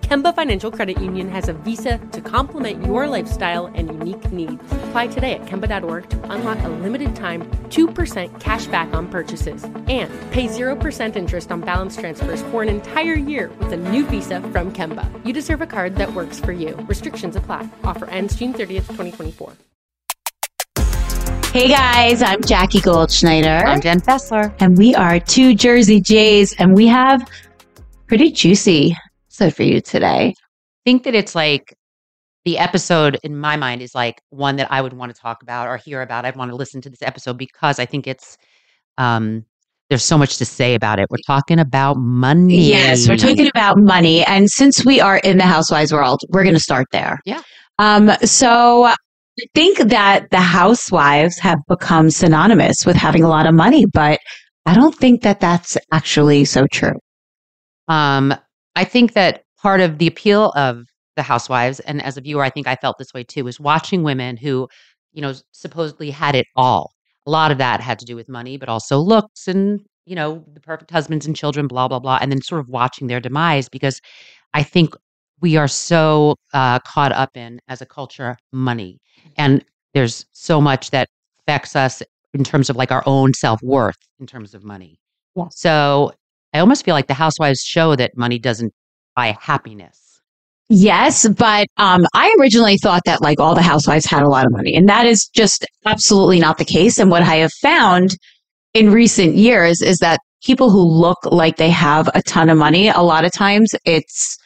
Kemba Financial Credit Union has a visa to complement your lifestyle and unique needs. Apply today at Kemba.org to unlock a limited time 2% cash back on purchases and pay 0% interest on balance transfers for an entire year with a new visa from Kemba. You deserve a card that works for you. Restrictions apply. Offer ends June 30th, 2024. Hey guys, I'm Jackie Goldschneider. I'm Jen Fessler. And we are two Jersey Js, and we have pretty juicy episode for you today. I think that it's like the episode in my mind is like one that I would want to talk about or hear about. I'd want to listen to this episode because I think it's um there's so much to say about it. We're talking about money. Yes, we're talking about money. And since we are in the housewives world, we're going to start there. Yeah. Um, so I think that the housewives have become synonymous with having a lot of money, but I don't think that that's actually so true. Um, I think that part of the appeal of the housewives, and as a viewer, I think I felt this way too, is watching women who, you know, supposedly had it all. A lot of that had to do with money, but also looks and, you know, the perfect husbands and children, blah, blah, blah. And then sort of watching their demise because I think we are so uh, caught up in, as a culture, money. And there's so much that affects us in terms of like our own self worth in terms of money. Yeah. So I almost feel like the housewives show that money doesn't buy happiness. Yes, but um, I originally thought that like all the housewives had a lot of money, and that is just absolutely not the case. And what I have found in recent years is that people who look like they have a ton of money, a lot of times it's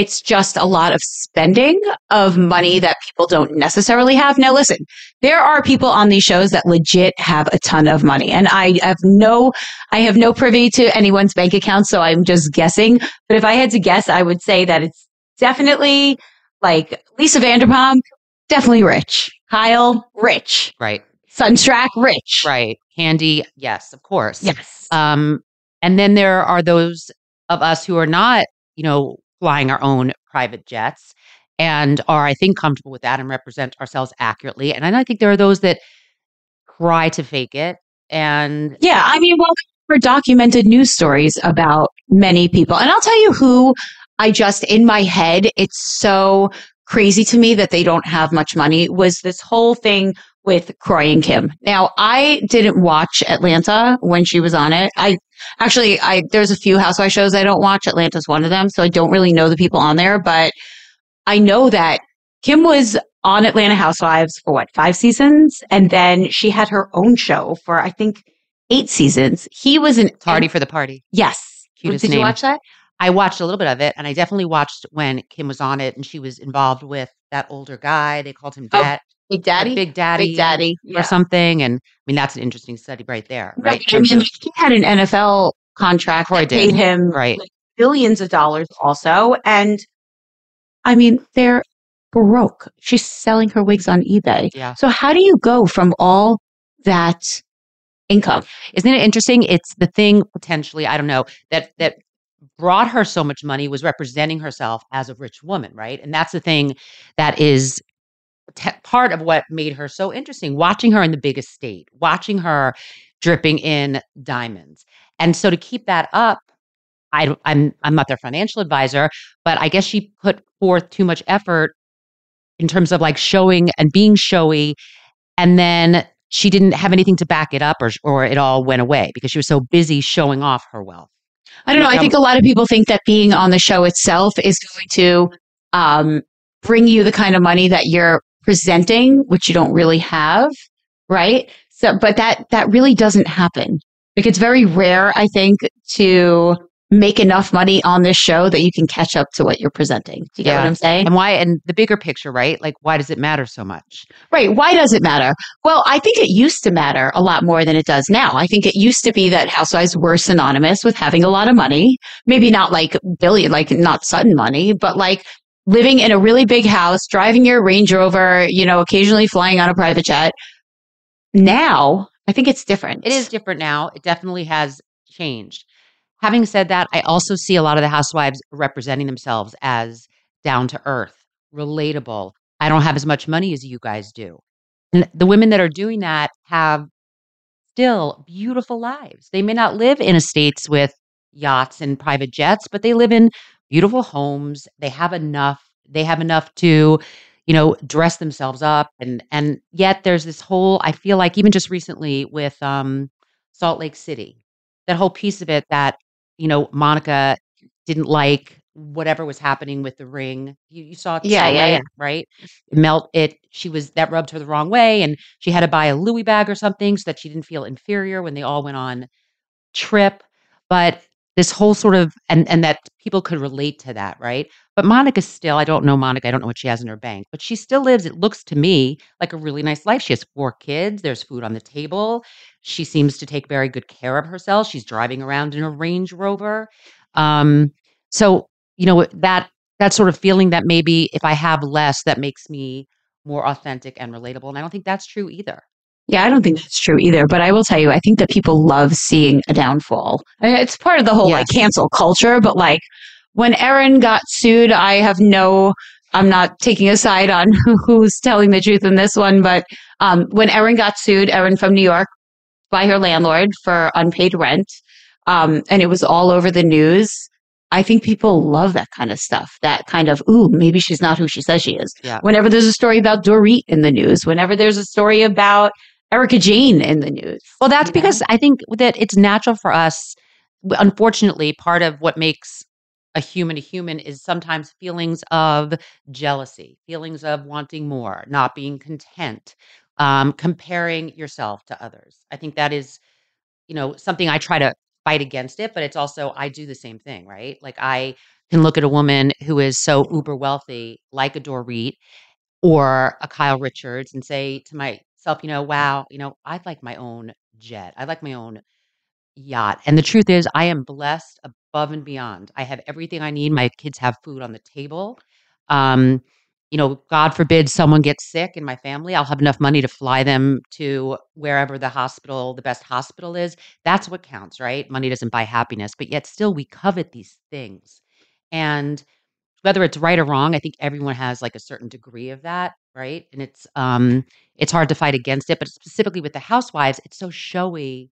it's just a lot of spending of money that people don't necessarily have. Now, listen, there are people on these shows that legit have a ton of money and I have no, I have no privy to anyone's bank account. So I'm just guessing. But if I had to guess, I would say that it's definitely like Lisa Vanderpump, definitely rich. Kyle, rich. Right. Sutton Stracke, rich. Right. Handy, yes, of course. Yes. Um, and then there are those of us who are not, you know, flying our own private jets and are, I think, comfortable with that and represent ourselves accurately. And I think there are those that try to fake it. And yeah, I mean, well, for documented news stories about many people. And I'll tell you who I just, in my head, it's so crazy to me that they don't have much money was this whole thing with Kroy and Kim. Now, I didn't watch Atlanta when she was on it. I actually, I, there's a few housewife shows I don't watch. Atlanta's one of them. So I don't really know the people on there, but I know that Kim was on Atlanta Housewives for what, five seasons? And then she had her own show for, I think, eight seasons. He was an Tardy for the Party. Yes. Cutest Did name. you watch that? I watched a little bit of it and I definitely watched when Kim was on it and she was involved with that older guy. They called him Oh, Dad. Big Daddy? Big Daddy. Big Daddy. Or Yeah. something. And I mean, that's an interesting study right there. Right. I mean, he had an NFL contract oh, Kroy that paid him Right. like billions of dollars also. And I mean, they're broke. She's selling her wigs on eBay. Yeah. So how do you go from all that income? Isn't it interesting? It's the thing potentially, I don't know, that that brought her so much money was representing herself as a rich woman, right? And that's the thing that is t- part of what made her so interesting. Watching her in the biggest state, watching her dripping in diamonds, and so to keep that up, I don't- I'm I'm not their financial advisor, but I guess she put forth too much effort in terms of like showing and being showy. And then she didn't have anything to back it up or, or it all went away because she was so busy showing off her wealth. I don't know. I think a lot of people think that being on the show itself is going to um, bring you the kind of money that you're presenting, which you don't really have, right? So, but that that really doesn't happen. Like it's very rare, I think, to make enough money on this show that you can catch up to what you're presenting. Do you get Yeah. what I'm saying? And why, and the bigger picture, right? Like, why does it matter so much? Right. Why does it matter? Well, I think it used to matter a lot more than it does now. I think it used to be that housewives were synonymous with having a lot of money. Maybe not like billion, like not sudden money, but like living in a really big house, driving your Range Rover, you know, occasionally flying on a private jet. Now, I think it's different. It is different now. It definitely has changed. Having said that, I also see a lot of the housewives representing themselves as down to earth, relatable. I don't have as much money as you guys do. And the women that are doing that have still beautiful lives. They may not live in estates with yachts and private jets, but they live in beautiful homes. They have enough. They have enough to, you know, dress themselves up and and yet there's this whole I feel like even just recently with um Salt Lake City, that whole piece of it that, you know, Monica didn't like whatever was happening with the ring. You, you saw it, Yeah, yeah, yeah. right? It melt it. She was that rubbed her the wrong way, and she had to buy a Louis bag or something so that she didn't feel inferior when they all went on trip. But this whole sort of and and that people could relate to that, right? But Monica still, I don't know Monica, I don't know what she has in her bank, but she still lives, it looks to me like a really nice life. She has four kids, there's food on the table. She seems to take very good care of herself. She's driving around in a Range Rover. Um, so, you know, that that sort of feeling that maybe if I have less, that makes me more authentic and relatable. And I don't think that's true either. Yeah, I don't think that's true either. But I will tell you, I think that people love seeing a downfall. I mean, It's part of the whole like cancel culture. But like when Erin got sued, I have no, I'm not taking a side on who's telling the truth in this one. But um, when Erin got sued, Erin from New York, by her landlord for unpaid rent, um, and it was all over the news. I think people love that kind of stuff. That kind of, ooh, maybe she's not who she says she is. Yeah. Whenever there's a story about Dorit in the news, whenever there's a story about Erika Jayne in the news. Well, that's know? because I think that it's natural for us. Unfortunately, part of what makes a human a human is sometimes feelings of jealousy, feelings of wanting more, not being content, um, comparing yourself to others. I think that is, you know, something I try to fight against it, but it's also I do the same thing, right? Like I can look at a woman who is so uber wealthy, like a Dorit or a Kyle Richards, and say to myself, you know, wow, you know, I'd like my own jet. I'd like my own yacht. And the truth is, I am blessed above and beyond. I have everything I need. My kids have food on the table. Um, you know, God forbid someone gets sick in my family, I'll have enough money to fly them to wherever the hospital, the best hospital is. That's what counts, right? Money doesn't buy happiness, but yet still we covet these things. And whether it's right or wrong, I think everyone has like a certain degree of that, right? And it's um it's hard to fight against it, but specifically with the housewives, it's so showy.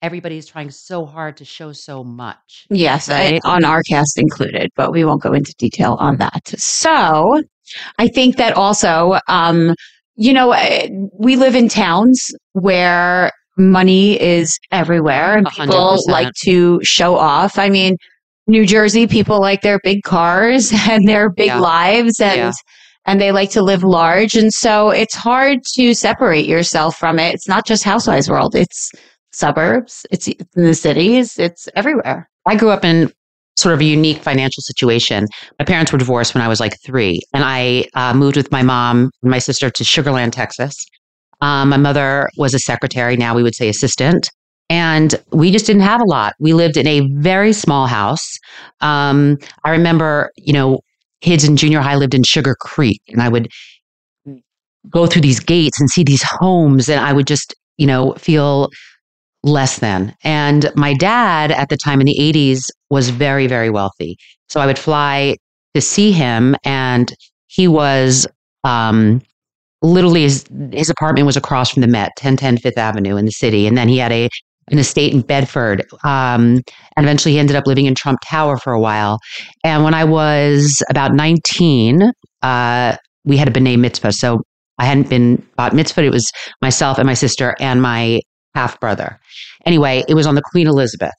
Everybody's trying so hard to show so much. Yes, I- on our cast included, but we won't go into detail on that. So I think that also, um, you know, eh, we live in towns where money is everywhere and people percent. like to show off. I mean, New Jersey, people like their big cars and their big Yeah. lives and Yeah. and they like to live large. And so it's hard to separate yourself from it. It's not just housewives world. It's suburbs. It's in the cities. It's everywhere. I grew up in sort of a unique financial situation. My parents were divorced when I was like three, and I uh, moved with my mom and my sister to Sugarland, Texas. Um, my mother was a secretary, now we would say assistant. And we just didn't have a lot. We lived in a very small house. Um, I remember, you know, kids in junior high lived in Sugar Creek, and I would go through these gates and see these homes, and I would just, you know, feel less than. And my dad at the time in the 80s was very, very wealthy. So I would fly to see him, and he was um, literally his, his apartment was across from the Met, 1010 Fifth Avenue in the city. And then he had a an estate in Bedford. Um, and eventually he ended up living in Trump Tower for a while. And when I was about 19, uh, we had a b'nai mitzvah. So I hadn't been bat mitzvah. It was myself and my sister and my half brother. Anyway, it was on the Queen Elizabeth.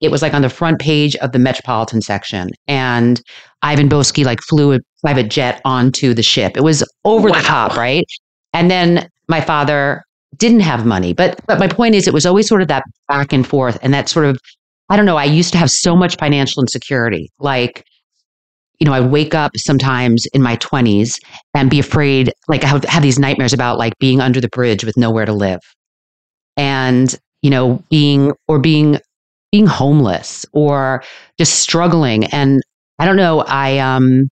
It was like on the front page of the Metropolitan section. And Ivan Boesky like flew a private jet onto the ship. It was over wow. the top, right? And then my father didn't have money. But but my point is it was always sort of that back and forth and that sort of I don't know, I used to have so much financial insecurity. Like you know, I wake up sometimes in my 20s and be afraid, like I have, have these nightmares about like being under the bridge with nowhere to live. And, you know, being or being being homeless or just struggling. And I don't know, I um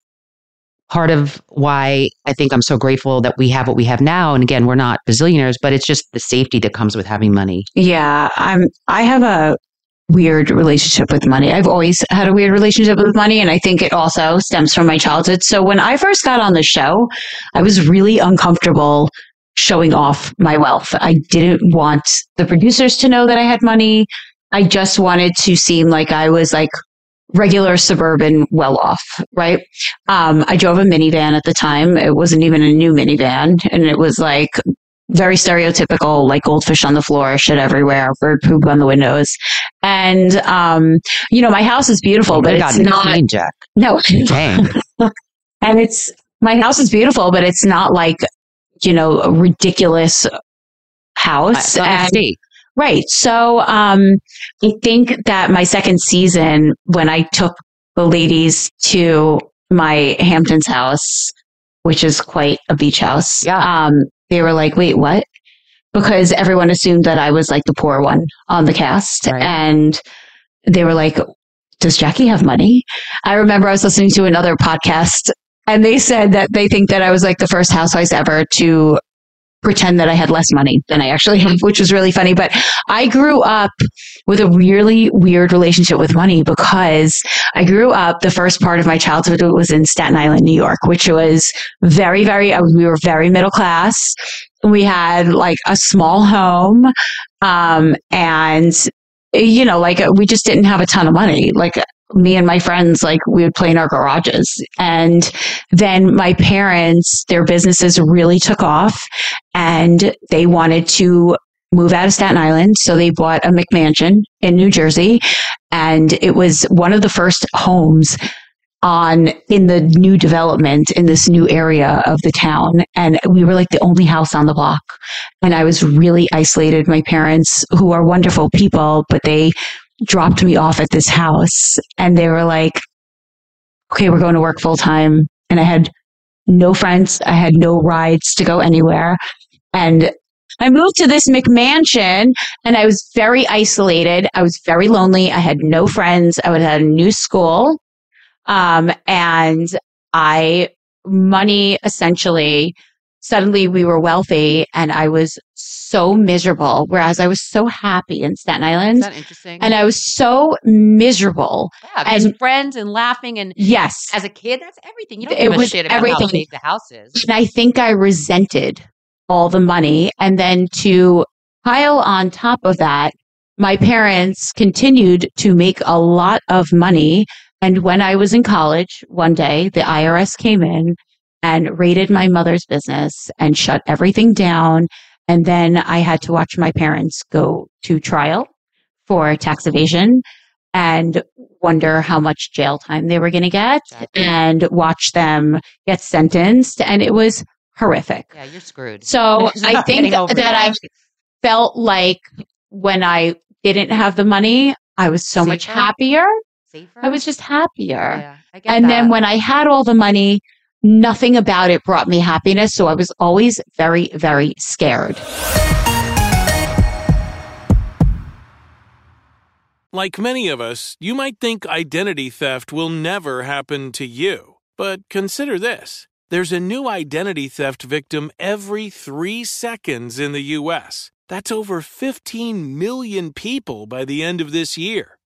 part of why I think I'm so grateful that we have what we have now. And again, we're not bazillionaires, but it's just the safety that comes with having money. Yeah. I'm I have a weird relationship with money. I've always had a weird relationship with money, and I think it also stems from my childhood. So when I first got on the show, I was really uncomfortable showing off my wealth. I didn't want the producers to know that I had money. I just wanted to seem like I was like regular suburban well off, right? Um, I drove a minivan at the time. It wasn't even a new minivan. And it was like very stereotypical, like goldfish on the floor, shit everywhere, bird poop on the windows. And, um, you know, my house is beautiful, but it's not. Jack. No. Dang. and it's, my house is beautiful, but it's not like, you know, a ridiculous house. and, right. So, um, I think that my second season, when I took the ladies to my Hamptons house, which is quite a beach house. Yeah. Um, they were like, wait, what? Because everyone assumed that I was like the poor one on the cast. Right. And they were like, does Jackie have money? I remember I was listening to another podcast and they said that they think that I was like the first housewife ever to pretend that I had less money than I actually have, which was really funny. But I grew up with a really weird relationship with money because I grew up, the first part of my childhood was in Staten Island, New York, which was very, very, uh, we were very middle class. We had like a small home. Um, and you know, like we just didn't have a ton of money. Like me and my friends, like we would play in our garages. And then my parents, their businesses really took off and they wanted to move out of Staten Island. So they bought a McMansion in New Jersey. And it was one of the first homes on in the new development in this new area of the town. And we were like the only house on the block. And I was really isolated. My parents, who are wonderful people, but they dropped me off at this house and they were like, okay, we're going to work full time. And I had no friends. I had no rides to go anywhere. And I moved to this McMansion and I was very isolated. I was very lonely. I had no friends. I was at a new school. Um, and I, money essentially suddenly we were wealthy and I was so miserable. Whereas I was so happy in Staten Island. interesting? And I was so miserable. Yeah, and friends and laughing and yes. As a kid, that's everything. You don't give it a shit about everything. how big the house is. And I think I resented all the money. And then to pile on top of that, my parents continued to make a lot of money. And when I was in college, one day the IRS came in and raided my mother's business and shut everything down. And then I had to watch my parents go to trial for tax evasion and wonder how much jail time they were going to get and watch them get sentenced. And it was horrific. Yeah, you're screwed. So I think that, that I felt like when I didn't have the money, I was so Safer? much happier. Safer? I was just happier. Yeah, and that. then when I had all the money, nothing about it brought me happiness. So I was always very, very scared. Like many of us, you might think identity theft will never happen to you. But consider this there's a new identity theft victim every three seconds in the U.S. That's over 15 million people by the end of this year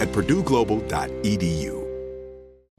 at purdueglobal.edu.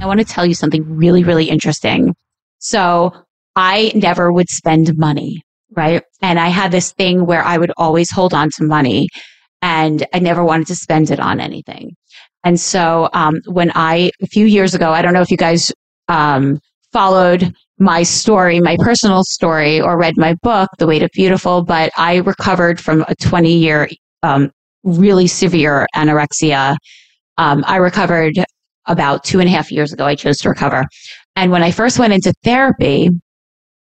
I want to tell you something really, really interesting. So I never would spend money, right? And I had this thing where I would always hold on to money and I never wanted to spend it on anything. And so um, when I, a few years ago, I don't know if you guys um, followed my story, my personal story, or read my book, The Weight of Beautiful, but I recovered from a 20 year, um, really severe anorexia. Um, I recovered about two and a half years ago. I chose to recover. And when I first went into therapy,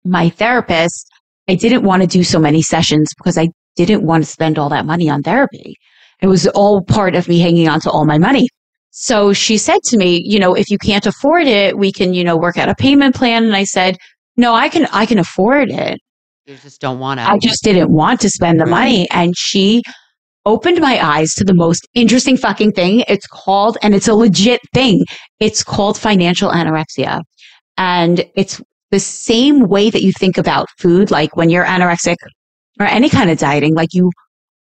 my therapist, I didn't want to do so many sessions because I didn't want to spend all that money on therapy. It was all part of me hanging on to all my money. So she said to me, you know, if you can't afford it, we can, you know, work out a payment plan. And I said, no, I can, I can afford it. You just don't want to. I just didn't want to spend the money. And she opened my eyes to the most interesting fucking thing. It's called, and it's a legit thing. It's called financial anorexia. And it's the same way that you think about food, like when you're anorexic or any kind of dieting, like you,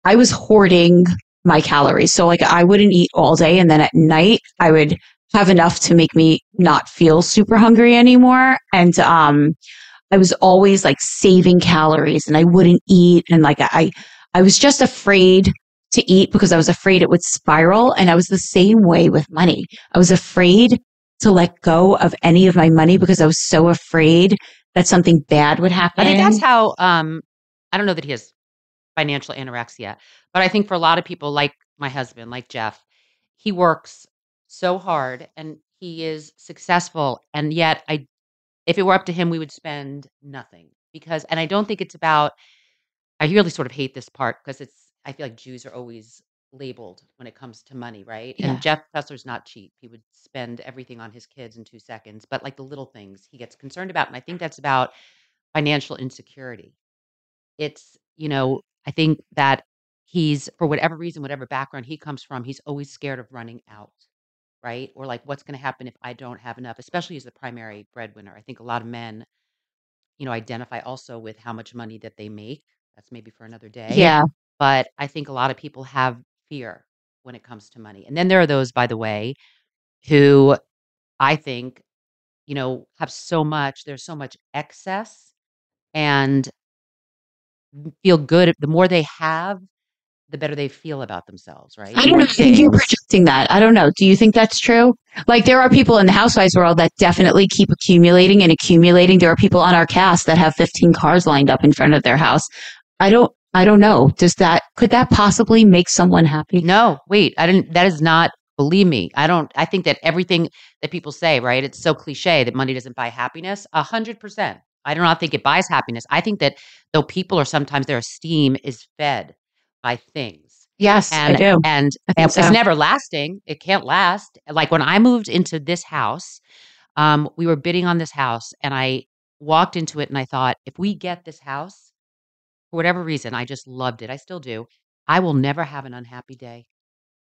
I was hoarding my calories. So like I wouldn't eat all day. And then at night I would have enough to make me not feel super hungry anymore. And, um, I was always like saving calories and I wouldn't eat. And like I, I was just afraid to eat because I was afraid it would spiral. And I was the same way with money. I was afraid to let go of any of my money because I was so afraid that something bad would happen. I think that's how um I don't know that he has financial anorexia, but I think for a lot of people like my husband, like Jeff, he works so hard and he is successful and yet I if it were up to him we would spend nothing because and I don't think it's about I really sort of hate this part because it's I feel like Jews are always labeled when it comes to money, right? Yeah. And Jeff Fessler's not cheap. He would spend everything on his kids in two seconds, but like the little things he gets concerned about. And I think that's about financial insecurity. It's, you know, I think that he's, for whatever reason, whatever background he comes from, he's always scared of running out, right? Or like, what's going to happen if I don't have enough, especially as the primary breadwinner. I think a lot of men, you know, identify also with how much money that they make. That's maybe for another day. Yeah. But I think a lot of people have fear when it comes to money. And then there are those, by the way, who I think, you know, have so much, there's so much excess and feel good. The more they have, the better they feel about themselves, right? I don't know. Think you're projecting that. I don't know. Do you think that's true? Like there are people in the housewives world that definitely keep accumulating and accumulating. There are people on our cast that have 15 cars lined up in front of their house. I don't I don't know. Does that could that possibly make someone happy? No, wait. I didn't that is not believe me. I don't I think that everything that people say, right? It's so cliche that money doesn't buy happiness. A hundred percent. I do not think it buys happiness. I think that though people are sometimes their esteem is fed by things. Yes, and, I do. And, I and think it's so. never lasting. It can't last. Like when I moved into this house, um, we were bidding on this house, and I walked into it and I thought, if we get this house, for whatever reason, I just loved it. I still do. I will never have an unhappy day.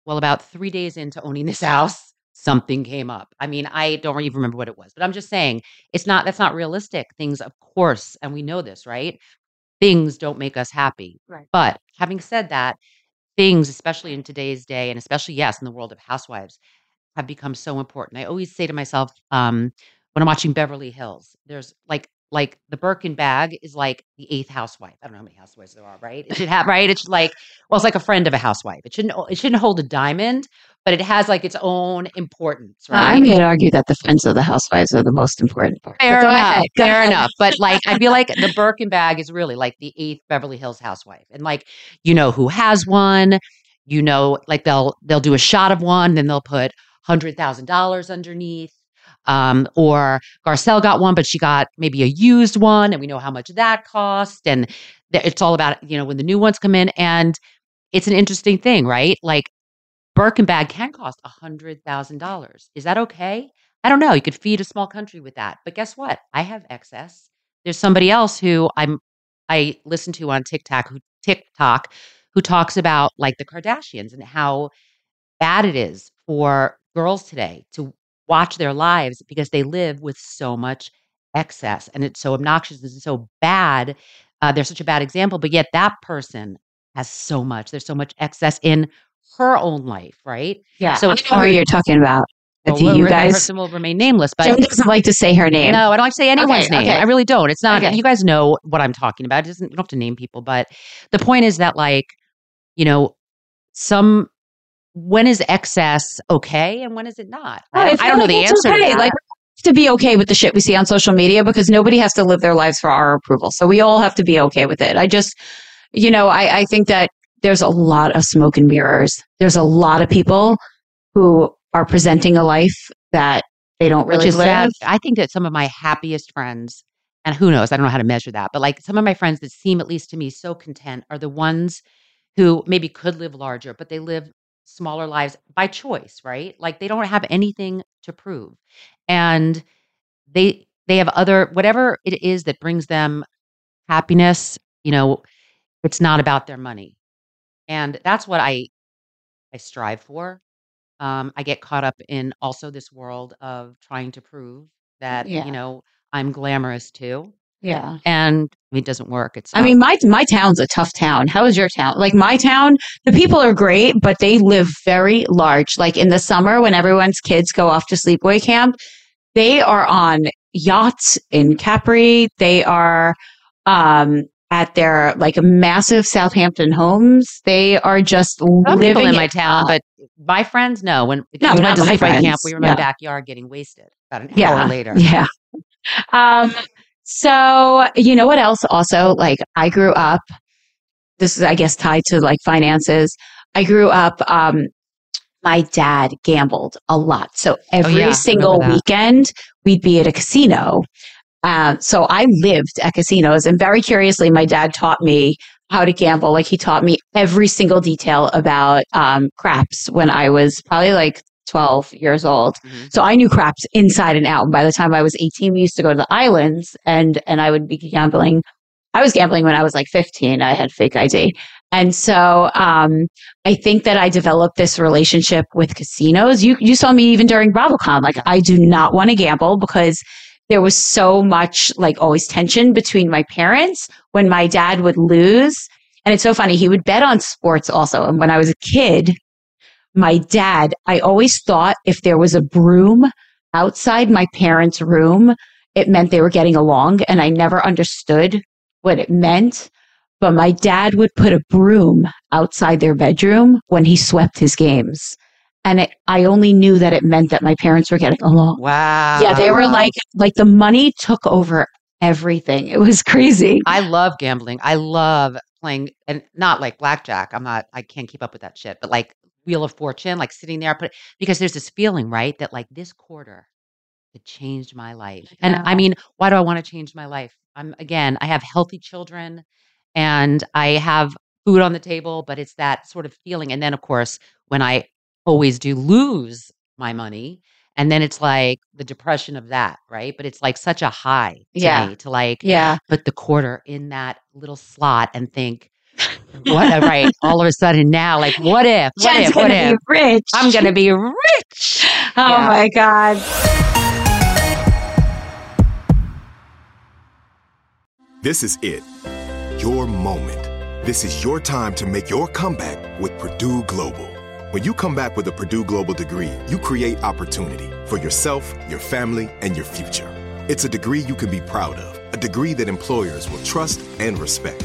Well, about three days into owning this house, something came up. I mean, I don't even remember what it was, but I'm just saying it's not, that's not realistic. Things, of course, and we know this, right? Things don't make us happy. Right. But having said that, things, especially in today's day, and especially, yes, in the world of housewives, have become so important. I always say to myself, um, when I'm watching Beverly Hills, there's like like the Birkin bag is like the eighth housewife. I don't know how many housewives there are, right? It should have right. It should like well, it's like a friend of a housewife. It shouldn't it shouldn't hold a diamond, but it has like its own importance, right? I may argue that the friends of the housewives are the most important part. Fair enough. Fair enough. But like, I feel like the Birkin bag is really like the eighth Beverly Hills housewife, and like, you know who has one. You know, like they'll they'll do a shot of one, then they'll put hundred thousand dollars underneath. Um, or Garcelle got one, but she got maybe a used one, and we know how much that cost. And th- it's all about you know when the new ones come in, and it's an interesting thing, right? Like Birkin bag can cost a hundred thousand dollars. Is that okay? I don't know. You could feed a small country with that. But guess what? I have excess. There's somebody else who I'm I listen to on TikTok who TikTok who talks about like the Kardashians and how bad it is for girls today to watch their lives because they live with so much excess and it's so obnoxious and so bad. Uh, they're such a bad example, but yet that person has so much. There's so much excess in her own life, right? Yeah. So I know who you're talking about. Well, Do well, you guys? person will remain nameless, but Jen doesn't like to say her name. no, I don't like to say anyone's Okay, name. okay. I really don't. It's not. Okay. You guys know what I'm talking about. It doesn't. You don't have to name people, but the point is that, like, you know, some when is excess okay and when is it not? I, don't- I don't know the answer. Okay. To. Like, to be okay with the shit we see on social media because nobody has to live their lives for our approval. So we all have to be okay with it. I just, you know, I, I think that there's a lot of smoke and mirrors. There's a lot of people who are presenting a life that they don't really live. sad. I think that some of my happiest friends, and who knows, I don't know how to measure that, but like some of my friends that seem, at least to me, so content are the ones who maybe could live larger, but they live smaller lives by choice, right? Like they don't have anything to prove. And they they have other whatever it is that brings them happiness, you know, it's not about their money. And that's what I I strive for. Um, I get caught up in also this world of trying to prove that Yeah. you know I'm glamorous too, yeah. and it doesn't work. It's I mean, my my town's a tough town. How is your town? Like my town, the people are great, but they live very large. Like in the summer, when everyone's kids go off to sleepaway camp, they are on yachts in Capri. They are um, at their like massive Southampton homes. They are just Some living in my town, up. but my friends know when No, we not went to sleepaway camp, we were in Yeah. my backyard getting wasted about an yeah, hour later. Yeah. Um, so you know what else also like I grew up this is I guess tied to like finances. I grew up um my dad gambled a lot. So every Oh, yeah, single weekend we'd be at a casino. Uh, so I lived at casinos and very curiously my dad taught me how to gamble. Like he taught me every single detail about um craps when I was probably like 12 years old. Mhm. So I knew craps inside and out. And by the time I was 18, we used to go to the islands and, and I would be gambling. I was gambling when I was like 15. I had fake ID. And so, um, I think that I developed this relationship with casinos. You, you saw me even during BravoCon. Like I do not want to gamble because there was so much like always tension between my parents when my dad would lose. And it's so funny. He would bet on sports also. And when I was a kid, my dad, I always thought if there was a broom outside my parents' room, it meant they were getting along. And I never understood what it meant. but my dad would put a broom outside their bedroom when he swept his games. And it, I only knew that it meant that my parents were getting along. Wow. Yeah, they were like, like the money took over everything. It was crazy. I love gambling. I love playing, and not like blackjack. I'm not. I can't keep up with that shit. But like Wheel of Fortune, like sitting there, put because there's this feeling, right, that like this quarter, it changed my life. And I mean, why do I want to change my life? I'm again, I have healthy children, and I have food on the table, but it's that sort of feeling. And then, of course, when I always do lose my money. And then it's like the depression of that, right? But it's like such a high to Yeah. me to like Yeah. put the quarter in that little slot and think, what? right? All of a sudden now, like, what if? What Jen's if? What gonna if? be rich. I'm gonna be rich. Oh Yeah. my God. This is it. Your moment. This is your time to make your comeback with Purdue Global. When you come back with a Purdue Global degree, you create opportunity for yourself, your family, and your future. It's a degree you can be proud of, a degree that employers will trust and respect.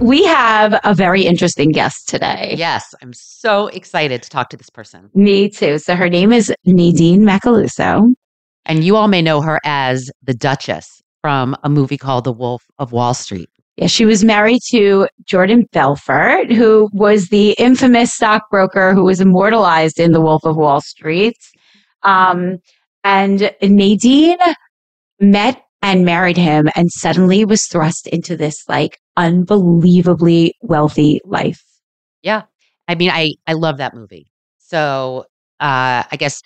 We have a very interesting guest today. Yes, I'm so excited to talk to this person. Me too. So her name is Nadine Macaluso. And you all may know her as the Duchess from a movie called The Wolf of Wall Street. Yeah, she was married to Jordan Belfort, who was the infamous stockbroker who was immortalized in The Wolf of Wall Street. Um, and Nadine met and married him and suddenly was thrust into this like unbelievably wealthy life. Yeah. I mean, I I love that movie. So uh I guess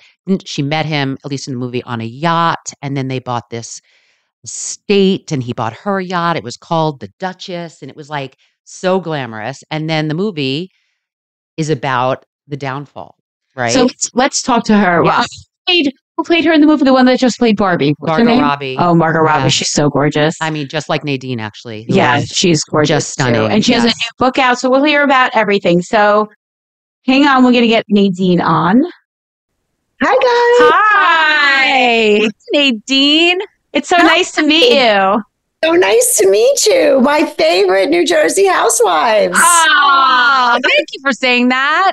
she met him, at least in the movie, on a yacht, and then they bought this estate and he bought her yacht. It was called The Duchess, and it was like so glamorous. And then the movie is about the downfall, right? So let's, let's talk to her. Yeah. Well, who played, her in the movie? The one that just played Barbie. What's Margot? Robbie. Oh, Margot Yeah. Robbie. She's so gorgeous. I mean, just like Nadine, actually. yeah, she's gorgeous. just too. stunning, And she has a new book out. So we'll hear about everything. So hang on. We're going to get Nadine on. Hi, guys. Hi, Nadine. It's so nice to meet you. So nice to meet you. My favorite New Jersey housewives. Oh, thank you for saying that.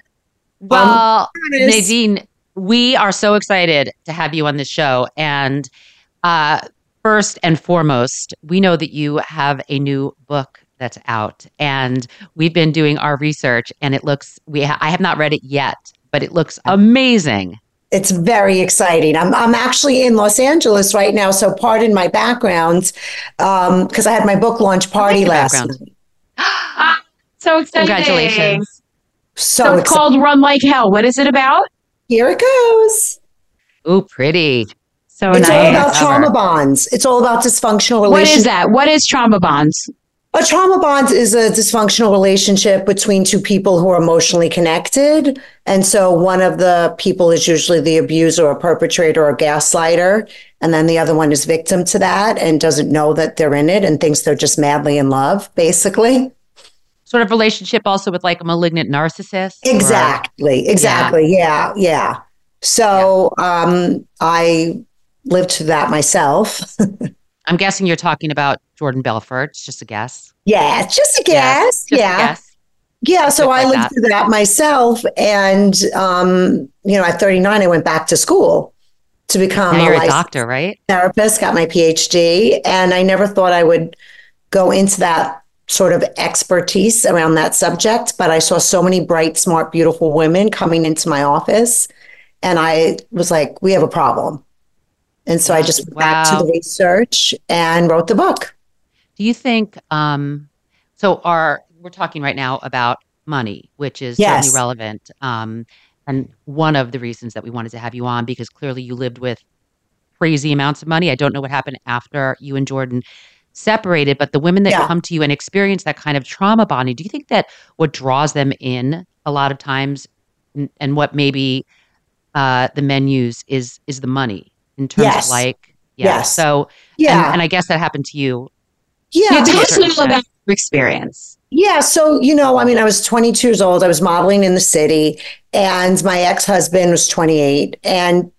Um, well, Nadine, we are so excited to have you on the show. And uh, first and foremost, we know that you have a new book that's out, and we've been doing our research, and it looks we ha- I have not read it yet, but it looks amazing. It's very exciting. I'm, I'm actually in Los Angeles right now, so pardon my background because I had my book launch party your last background. night. So exciting. Congratulations. So, So it's exciting. called Run Like Hell. What is it about? Here it goes. Ooh, pretty. So it's all nice. about trauma bonds. It's all about dysfunctional What relationships. is that? What is trauma bonds? A trauma bond is a dysfunctional relationship between two people who are emotionally connected. And so one of the people is usually the abuser or perpetrator or gaslighter. And then the other one is victim to that and doesn't know that they're in it and thinks they're just madly in love, basically. Sort of relationship also with like a malignant narcissist. or- Exactly. Exactly. Yeah. Yeah. So um, I lived through that myself. I'm guessing you're talking about Jordan Belfort. It's just a guess. yeah. It's just a Yeah, guess. a yeah. guess. Yeah, so I lived through that myself, and um, you know, at 39, I went back to school to become Now a a doctor, right? therapist, got my PhD, and I never thought I would go into that sort of expertise around that subject. But I saw so many bright, smart, beautiful women coming into my office, and I was like, "We have a problem." And so I just went back to the research and wrote the book. Do you think um so our we're talking right now about money, which is Yes. certainly relevant. Um and one of the reasons that we wanted to have you on because clearly you lived with crazy amounts of money. I don't know what happened after you and Jordan separated, but the women that Yeah. come to you and experience that kind of trauma bonding, do you think that what draws them in a lot of times n- and what maybe uh the menus is is the money in terms Yes. of like yeah. Yes. So Yeah, and, and I guess that happened to you yeah. Yeah, tell us a little about your experience. Yeah. So, you know, I mean, I was 22 years old. I was modeling in the city, and my ex husband was 28 and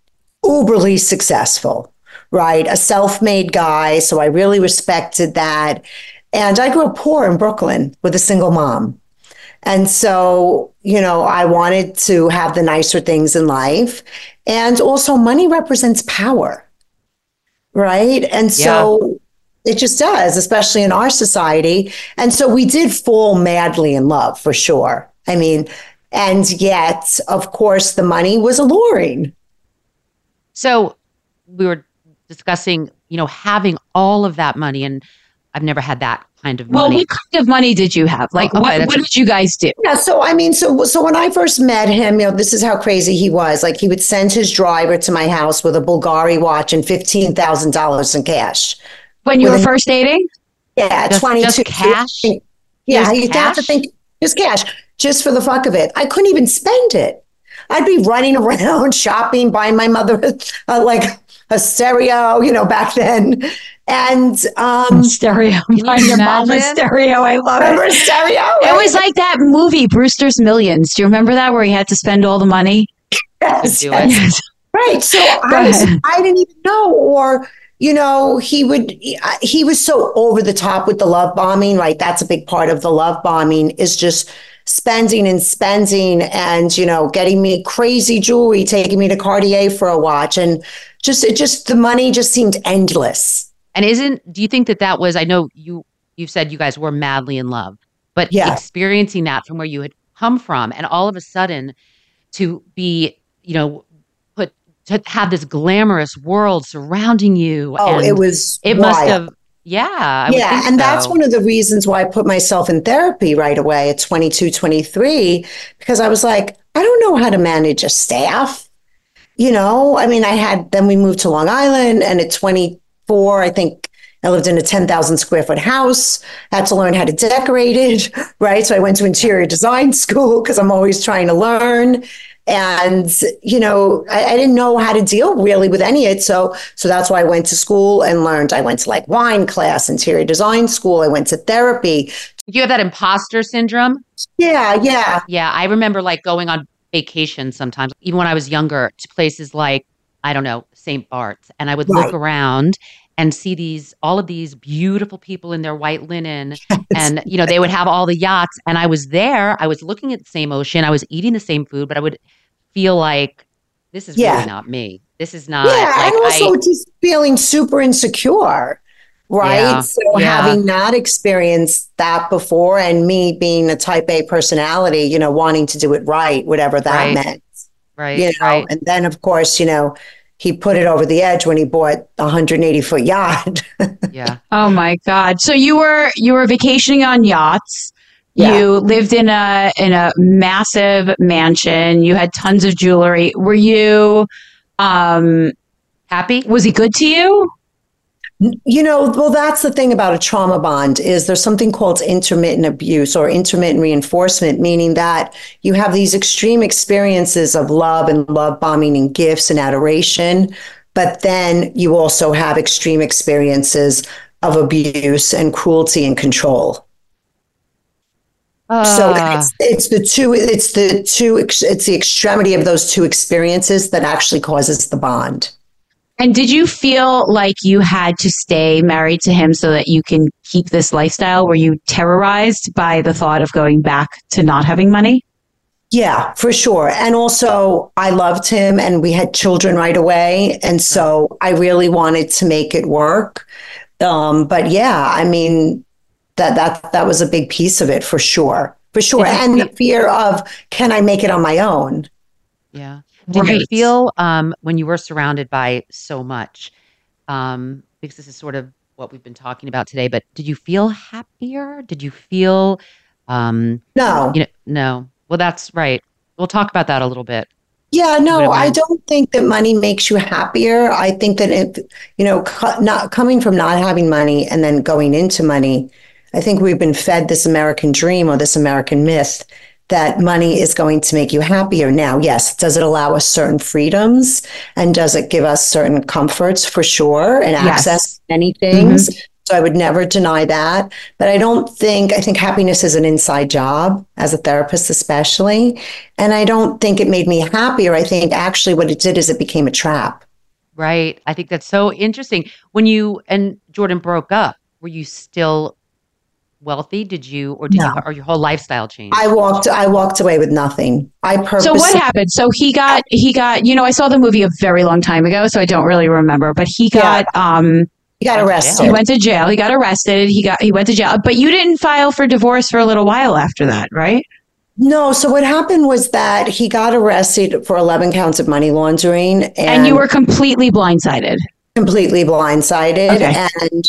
uberly successful, right? A self made guy. So I really respected that. And I grew up poor in Brooklyn with a single mom. And so, you know, I wanted to have the nicer things in life. And also, money represents power, right? And so it just does, especially in our society. And so we did fall madly in love for sure. I mean, and yet, of course, the money was alluring. So we were discussing, you know, having all of that money, and I've never had that kind of money. Well, what kind of money did you have? Like, Oh, okay, what, what a- did you guys do? Yeah. So, I mean, so, so when I first met him, you know, this is how crazy he was. Like, he would send his driver to my house with a Bulgari watch and $15,000 in cash. When you were With a- first dating? Yeah. Just- 22. just cash? Yeah. Just You have to think just cash, just for the fuck of it. I couldn't even spend it. I'd be running around shopping, buying my mother uh, like a stereo, you know, back then. And um, Stereo. you your mom a stereo. I love remember it. stereo? It was like that movie, Brewster's Millions. Do you remember that where he had to spend all the money? Yes, do yes. Right. So Go I was. I didn't even know, or you know, he would. He was so over the top with the love bombing. Right. That's a big part of the love bombing is just spending and spending, and you know, getting me crazy jewelry, taking me to Cartier for a watch, and just it just the money just seemed endless. and isn't? Do you think that that was? I know you. You said you guys were madly in love, but Yeah. experiencing that from where you had come from, and all of a sudden to be, you know, put to have this glamorous world surrounding you. Oh, it was. It must have. Yeah. I yeah and that's one of the reasons why i put myself in therapy right away at 22 23 because i was like i don't know how to manage a staff you know i mean i had then we moved to long island and at 24 i think i lived in a 10000 square foot house had to learn how to decorate it right? So i went to interior design school because i'm always trying to learn. And you know I, I didn't know how to deal really with any of it. So so that's why i went to school and learned. I went to like wine class interior design school. I went to therapy. You have that imposter syndrome. yeah yeah. Yeah, I remember like going on vacation sometimes, even when I was younger, to places like I don't know St. Bart's, and I would Right. look around and see these all of these beautiful people in their white linen, and you know they would have all the yachts, and I was there, I was looking at the same ocean, I was eating the same food, but I would feel like this is Yeah. really not me. This is not yeah like and also I. just feeling super insecure right Yeah, so yeah. having not experienced that before and me being a type a personality you know wanting to do it right whatever that Right. meant Right, you know right. and then of course you know he put it over the edge when he bought a 180 foot yacht Yeah. Oh my God. So you were you were vacationing on yachts. Yeah. You lived in a in a massive mansion. You had tons of jewelry. Were you um Happy? Was he good to you? You know, well, that's the thing about a trauma bond is there's something called intermittent abuse or intermittent reinforcement, meaning that you have these extreme experiences of love and love bombing and gifts and adoration, but then you also have extreme experiences of abuse and cruelty and control. Uh, so it's, it's the two it's the two it's the extremity of those two experiences that actually causes the bond. And did you feel like you had to stay married to him so that you can keep this lifestyle? Were you terrorized by the thought of going back to not having money? Yeah, for sure. And also, I loved him and we had children right away. And so I really wanted to make it work. Um, but yeah, I mean, that, that, that was a big piece of it for sure. For sure. And the fear of, can I make it on my own? Yeah. Did right. you feel um, when you were surrounded by so much? Um, because this is sort of what we've been talking about today. But did you feel happier? Did you feel? Um, no. You know, no. Well, that's right. We'll talk about that a little bit. Yeah, no, I don't think that money makes you happier. I think that if you know, not coming from not having money and then going into money, I think we've been fed this American dream or this American myth that money is going to make you happier. Now, yes, does it allow us certain freedoms and does it give us certain comforts for sure and yes. access to many things? Mm-hmm. So I would never deny that. But I don't think, I think happiness is an inside job as a therapist, especially. And I don't think it made me happier. I think actually what it did is it became a trap. Right. I think that's so interesting. When you and Jordan broke up, were you still wealthy? Did you, or did no. you, or your whole lifestyle change? I walked, I walked away with nothing. I purposely. So what happened? So he got, he got, you know, I saw the movie a very long time ago, so I don't really remember, but he got, yeah. um, he got arrested. He went to jail. He got arrested. He got, he went to jail, but you didn't file for divorce for a little while after that, right? No. So what happened was that he got arrested for 11 counts of money laundering. And, and you were completely blindsided. Completely blindsided. Okay. And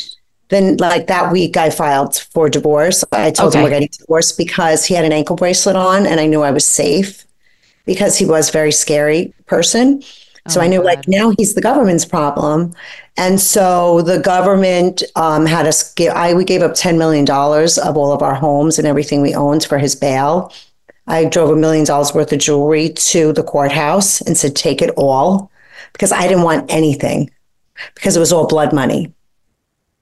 then, like that week, I filed for divorce. I told okay. him we're getting divorced because he had an ankle bracelet on, and I knew I was safe because he was a very scary person. So oh I knew, God. like, now he's the government's problem, and so the government um, had us give. I we gave up ten million dollars of all of our homes and everything we owned for his bail. I drove a million dollars worth of jewelry to the courthouse and said, "Take it all," because I didn't want anything because it was all blood money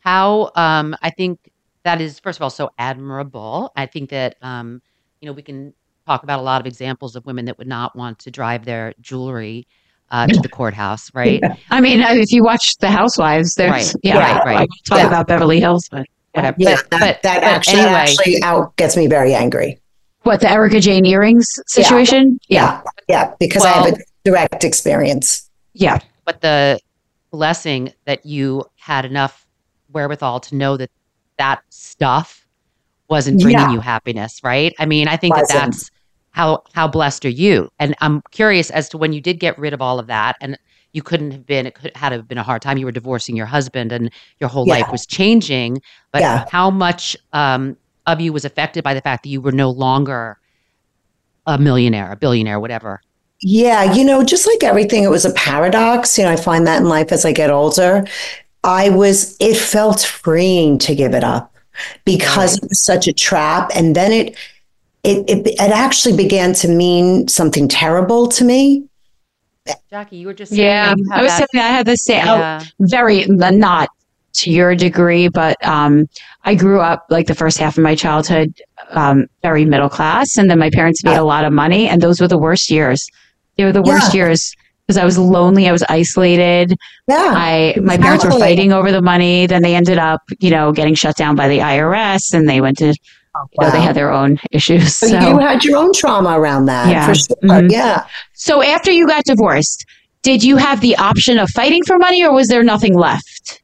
how um, I think that is first of all so admirable. I think that um, you know we can talk about a lot of examples of women that would not want to drive their jewelry uh, to the courthouse, right? Yeah. I mean, if you watch The Housewives, there's right, yeah, right, right. Talk yeah. about Beverly Hills, but whatever. Yeah, but, that, but, that but actually, anyway. actually out gets me very angry. What the Erika Jayne earrings situation? Yeah, yeah, yeah because well, I have a direct experience. Yeah, but the blessing that you had enough wherewithal to know that that stuff wasn't bringing yeah. you happiness, right? I mean, I think that that's how how blessed are you? And I'm curious as to when you did get rid of all of that, and you couldn't have been. It could had have been a hard time. You were divorcing your husband, and your whole yeah. life was changing. But yeah. how much um, of you was affected by the fact that you were no longer a millionaire, a billionaire, whatever? Yeah, you know, just like everything, it was a paradox. You know, I find that in life as I get older. I was, it felt freeing to give it up because it was such a trap. And then it, it, it, it actually began to mean something terrible to me. Jackie, you were just yeah. I was that, saying I had the same, yeah. very not to your degree, but um, I grew up like the first half of my childhood um, very middle class, and then my parents made a lot of money, and those were the worst years. They were the worst yeah. years because I was lonely. I was isolated. Yeah. I my parents were fighting over the money. Then they ended up, you know, getting shut down by the IRS, and they went to. Oh, wow. You know, they had their own issues. So, you had your own trauma around that. Yeah. Sure. Mm-hmm. Yeah. So after you got divorced, did you have the option of fighting for money, or was there nothing left?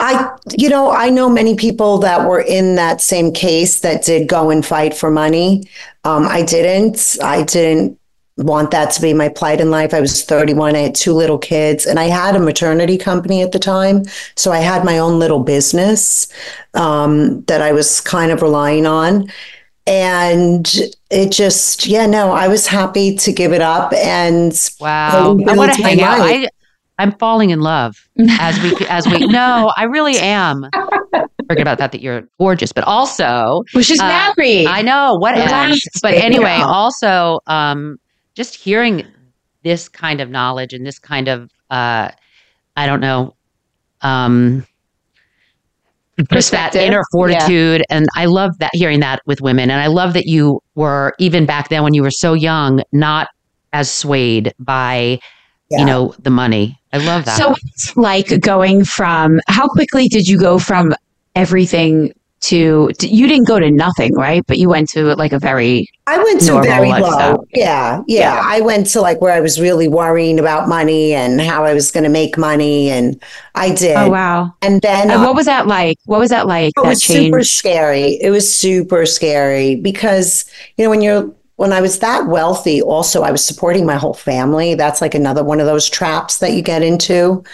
I, you know, I know many people that were in that same case that did go and fight for money. Um, I didn't. I didn't want that to be my plight in life. I was 31. I had two little kids and I had a maternity company at the time. So I had my own little business um, that I was kind of relying on. And it just, yeah, no, I was happy to give it up. And wow, I want to hang out. I, I'm falling in love as we as we. No, I really am. Forget about that. That you're gorgeous, but also, well, she's uh, married. I know what Relax, else. But anyway, also, um, just hearing this kind of knowledge and this kind of, uh, I don't know, um, just that inner fortitude. And I love that hearing that with women. And I love that you were even back then when you were so young, not as swayed by, Yeah. you know, the money. I love that. So it's like going from how quickly did you go from everything to you didn't go to nothing, right? But you went to like a very I went to very lifestyle. low. Yeah, yeah, Yeah. I went to like where I was really worrying about money and how I was going to make money, and I did. oh wow. And then And what um, was that like? What was that like? it that was change? super scary. It was super scary because you know when you're when I was that wealthy, also I was supporting my whole family. That's like another one of those traps that you get into.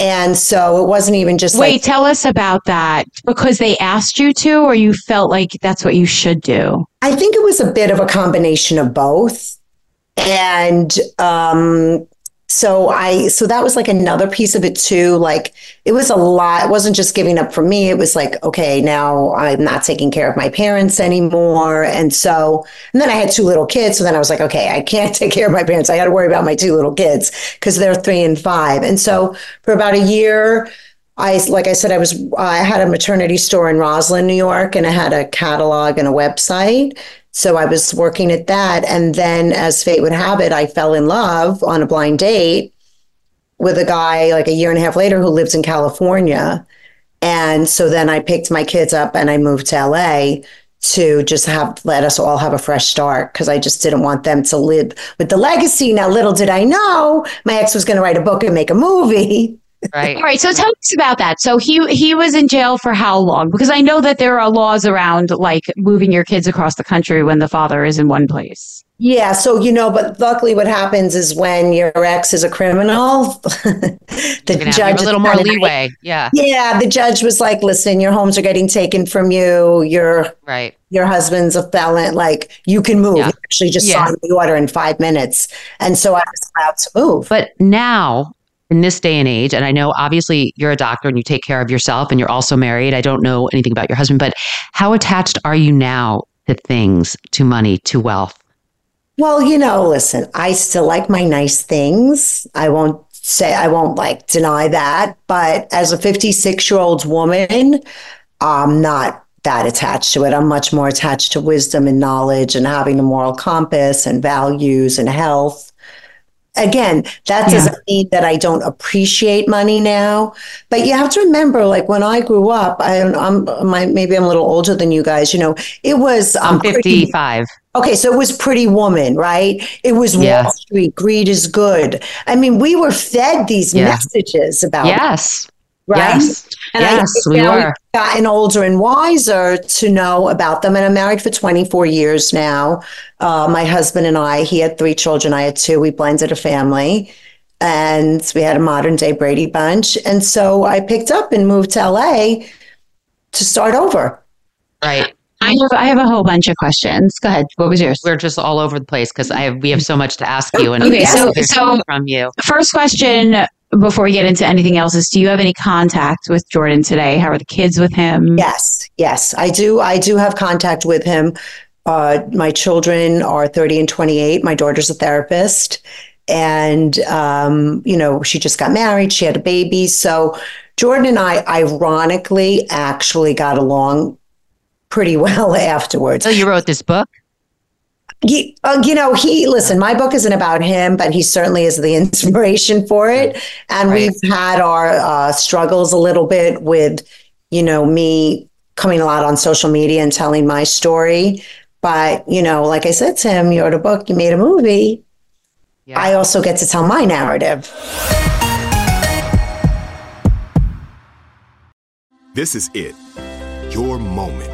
And so it wasn't even just Wait, like tell us about that because they asked you to, or you felt like that's what you should do. I think it was a bit of a combination of both. And um so I so that was like another piece of it too. Like it was a lot. It wasn't just giving up for me. It was like, okay, now I'm not taking care of my parents anymore. And so and then I had two little kids. So then I was like, okay, I can't take care of my parents. I got to worry about my two little kids because they're three and five. And so for about a year, I, like I said, I was, I had a maternity store in Roslyn, New York, and I had a catalog and a website. So I was working at that. And then, as fate would have it, I fell in love on a blind date with a guy like a year and a half later who lives in California. And so then I picked my kids up and I moved to LA to just have let us all have a fresh start because I just didn't want them to live with the legacy. Now, little did I know my ex was going to write a book and make a movie. right. All right, so tell us about that. So he he was in jail for how long? Because I know that there are laws around like moving your kids across the country when the father is in one place. Yeah, so you know, but luckily, what happens is when your ex is a criminal, the You're gonna have judge a little more leeway. Yeah. Yeah, the judge was like, "Listen, your homes are getting taken from you. Your Right. your husband's a felon. Like you can move." Yeah. He actually just Yeah. signed the order in five minutes, and so I was allowed to move. But now, in this day and age, and I know obviously you're a doctor and you take care of yourself and you're also married. I don't know anything about your husband, but how attached are you now to things, to money, to wealth? Well, you know, listen, I still like my nice things. I won't say, I won't like deny that. But as a 56 year old woman, I'm not that attached to it. I'm much more attached to wisdom and knowledge and having a moral compass and values and health. Again, that doesn't mean that I don't appreciate money now, but you have to remember, like when I grew up, I, I'm my, maybe I'm a little older than you guys. You know, it was I'm um, pretty- 55. Okay, so it was Pretty Woman, right? It was Yeah. Wall Street, greed is good. I mean, we were fed these Yeah. messages about, Yes. Right? Yes. And yes, think we now were. gotten older and wiser to know about them. And I'm married for 24 years now. Uh, my husband and I, he had three children, I had two. We blended a family and we had a modern day Brady Bunch. And so I picked up and moved to LA to start over. Right. I have I have a whole bunch of questions. Go ahead. What was yours? We're just all over the place because I have, we have so much to ask you and Okay, so- so- from you. First question before we get into anything else is do you have any contact with Jordan today? How are the kids with him? Yes, yes, I do. I do have contact with him. Uh, my children are 30 and 28. My daughter's a therapist. And, um, you know, she just got married. She had a baby. So Jordan and I, ironically, actually got along pretty well afterwards. So you wrote this book? He, uh, you know, he, listen, my book isn't about him, but he certainly is the inspiration for it. And Right. we've had our uh, struggles a little bit with, you know, me coming a lot on social media and telling my story. But, you know, like I said to him, you wrote a book, you made a movie. Yeah. I also get to tell my narrative. This is it. Your moment.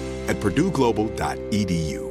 at purdueglobal.edu.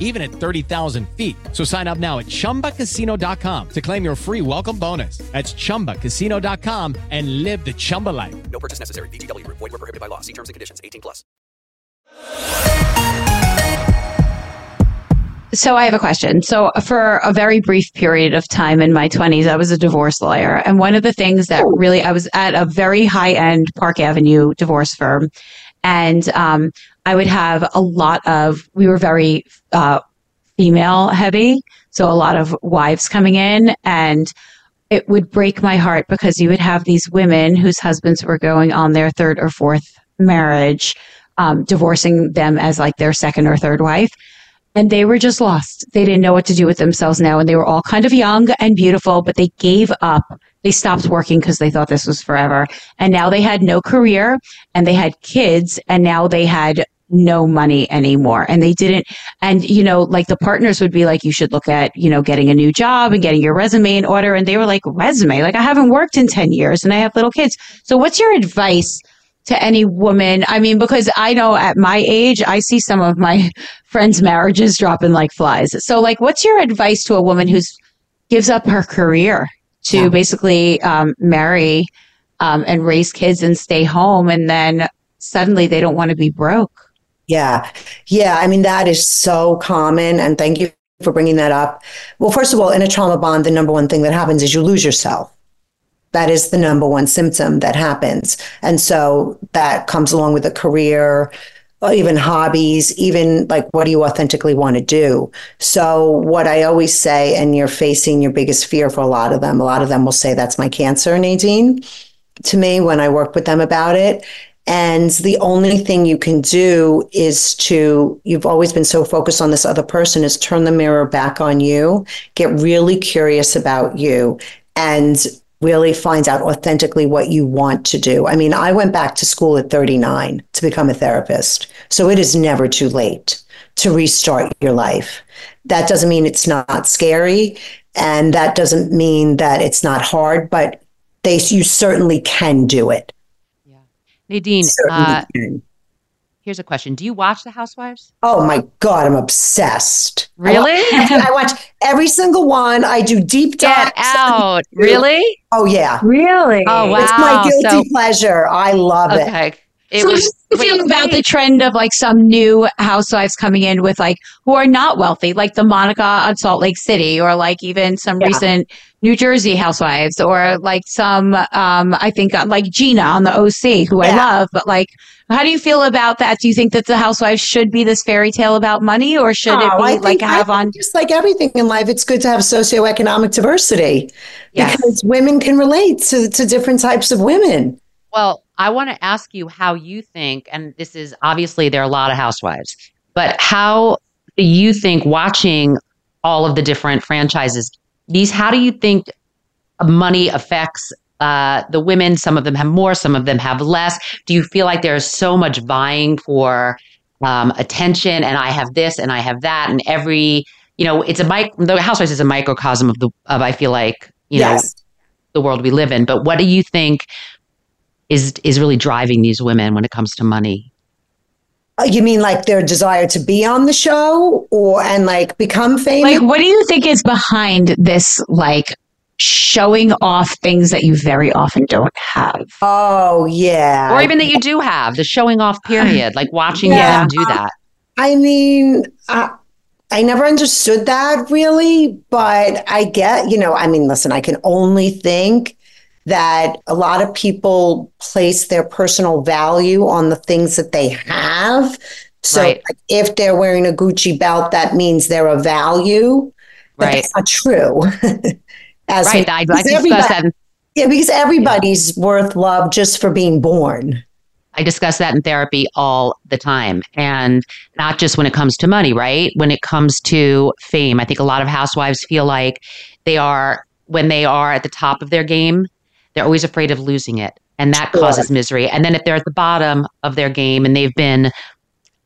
even at 30,000 feet. So sign up now at chumbacasino.com to claim your free welcome bonus. That's chumbacasino.com and live the Chumba life. No purchase necessary. VGW Group. Void were prohibited by law. See terms and conditions. 18 plus. So I have a question. So for a very brief period of time in my 20s, I was a divorce lawyer. And one of the things that really, I was at a very high end Park Avenue divorce firm. And um, I would have a lot of, we were very uh, female heavy. So a lot of wives coming in and it would break my heart because you would have these women whose husbands were going on their third or fourth marriage, um, divorcing them as like their second or third wife and they were just lost. They didn't know what to do with themselves now. And they were all kind of young and beautiful, but they gave up. They stopped working because they thought this was forever. And now they had no career and they had kids and now they had no money anymore. And they didn't, and you know, like the partners would be like, you should look at, you know, getting a new job and getting your resume in order. And they were like, resume? Like I haven't worked in 10 years and I have little kids. So what's your advice? to any woman. I mean, because I know at my age, I see some of my friends' marriages dropping like flies. So, like, what's your advice to a woman who's gives up her career to yeah. basically um, marry um, and raise kids and stay home, and then suddenly they don't want to be broke? Yeah, yeah. I mean, that is so common, and thank you for bringing that up. Well, first of all, in a trauma bond, the number one thing that happens is you lose yourself that is the number one symptom that happens. And so that comes along with a career, Uh, even hobbies, even like what do you authentically want to do? So, what I always say, and you're facing your biggest fear for a lot of them, a lot of them will say, That's my cancer, Nadine, to me when I work with them about it. And the only thing you can do is to, you've always been so focused on this other person, is turn the mirror back on you, get really curious about you, and really finds out authentically what you want to do. I mean, I went back to school at 39 to become a therapist. So it is never too late to restart your life. That doesn't mean it's not scary and that doesn't mean that it's not hard, but they you certainly can do it. Yeah. Nadine, uh, Here's a question: Do you watch The Housewives? Oh my god, I'm obsessed. Really? I watch, I watch every single one. I do deep dives. Get out! Really? Oh yeah. Really? Oh wow! It's my guilty so, pleasure. I love it. Okay. It so was feel about the trend of like some new housewives coming in with like who are not wealthy, like the Monica on Salt Lake City, or like even some yeah. recent New Jersey housewives, or like some um I think uh, like Gina on the OC, who yeah. I love, but like how do you feel about that? Do you think that the housewives should be this fairy tale about money or should oh, it be I like have on just like everything in life, it's good to have socioeconomic diversity yes. because women can relate to, to different types of women. Well, I want to ask you how you think, and this is obviously there are a lot of housewives, but how do you think watching all of the different franchises, these, how do you think money affects uh, the women, some of them have more, some of them have less. Do you feel like there's so much vying for um, attention and I have this and I have that and every you know it's a mic the housewives is a microcosm of the of I feel like you Yes. know the world we live in but what do you think is is really driving these women when it comes to money Uh, You mean like their desire to be on the show or and like become famous? Like, what do you think is behind this, like, showing off things that you very often don't have? oh yeah. or even that you do have the showing off period like watching Yeah. them do that I mean, I, I never understood that really, but I get, you know, I mean, listen, I can only think that a lot of people place their personal value on the things that they have. So Right. like, if they're wearing a Gucci belt, that means they're of value. Right. that's not true. As right I, I discussed that in Yeah, because everybody's worth love just for being born. I discuss that in therapy all the time. And not just when it comes to money, right? When it comes to fame. I think a lot of housewives feel like they are, when they are at the top of their game, they're always afraid of losing it. And that causes misery. And then if they're at the bottom of their game and they've been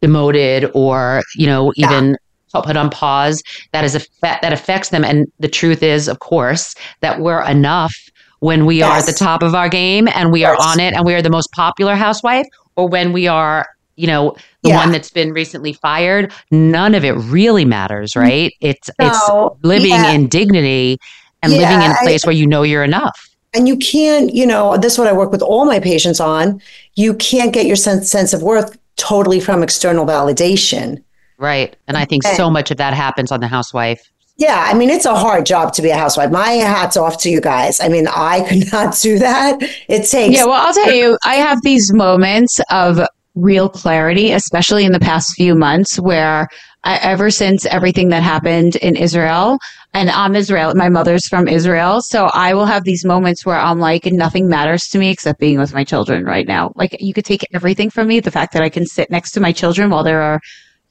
demoted or, you know, Yeah. even put on pause, that is a that affects them. And the truth is, of course, that we're enough when we are at the top of our game and we are on it and we are the most popular housewife, or when we are, you know, the Yeah. one that's been recently fired. None of it really matters, mm. right? It's No, it's living yeah. in dignity and living in a a I- place where you know you're enough. And you can't, you know, this is what I work with all my patients on. You can't get your sense, sense of worth totally from external validation. Right. And I think Okay. so much of that happens on the housewife. Yeah, I mean, it's a hard job to be a housewife. My hat's off to you guys. I mean, I could not do that. It takes. Yeah, well, I'll tell you, I have these moments of real clarity, especially in the past few months, where I, ever since everything that happened in Israel, and I'm Israel, my mother's from Israel, so I will have these moments where I'm like, nothing matters to me except being with my children right now. Like, you could take everything from me. The fact that I can sit next to my children while there are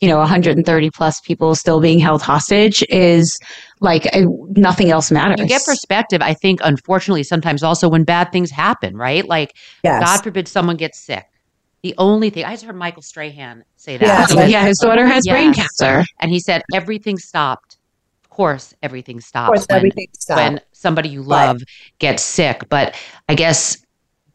you know 130 plus people still being held hostage is like uh, nothing else matters You get perspective, I think, unfortunately, sometimes also when bad things happen, right? Like, Yes. God forbid someone gets sick. The only thing I just heard Michael Strahan say that. Yes. He was- yeah his daughter has brain cancer And he said, everything stopped. Of course, everything stops course, when, everything stopped. when somebody you Right. love gets sick. But I guess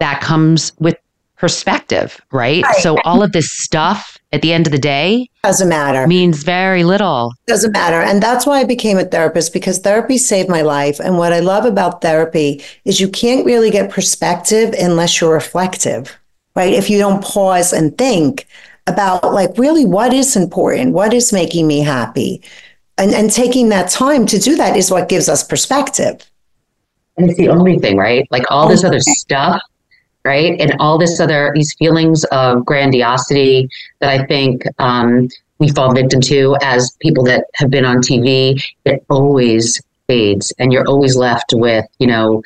that comes with perspective, right? Right. So all of this stuff at the end of the day doesn't matter. means very little. Doesn't matter. And that's why I became a therapist because therapy saved my life. And what I love about therapy is you can't really get perspective unless you're reflective, right? If you don't pause and think about like really what is important, what is making me happy. And, and taking that time to do that is what gives us perspective. And it's the only thing, right? Like all this other stuff, right? And all this other, these feelings of grandiosity that I think um, we fall victim to as people that have been on TV, it always fades. And you're always left with, you know,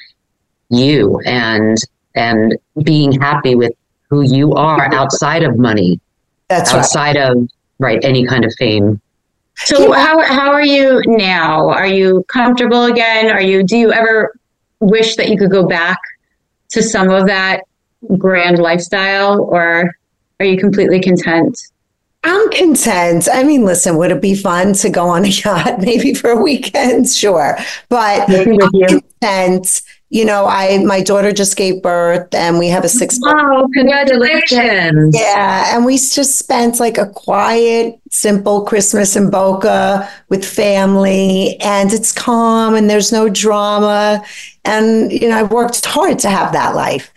you and, and being happy with who you are outside of money, That's right. outside of, right, any kind of fame. So how how are you now? Are you comfortable again? Are you do you ever wish that you could go back to some of that grand lifestyle or are you completely content? I'm content. I mean, listen, would it be fun to go on a yacht maybe for a weekend? Sure. But I'm you. content. You know, I my daughter just gave birth and we have a six Wow, congratulations. Yeah, and we just spent like a quiet, simple Christmas in Boca with family, and it's calm and there's no drama. And you know, I worked hard to have that life.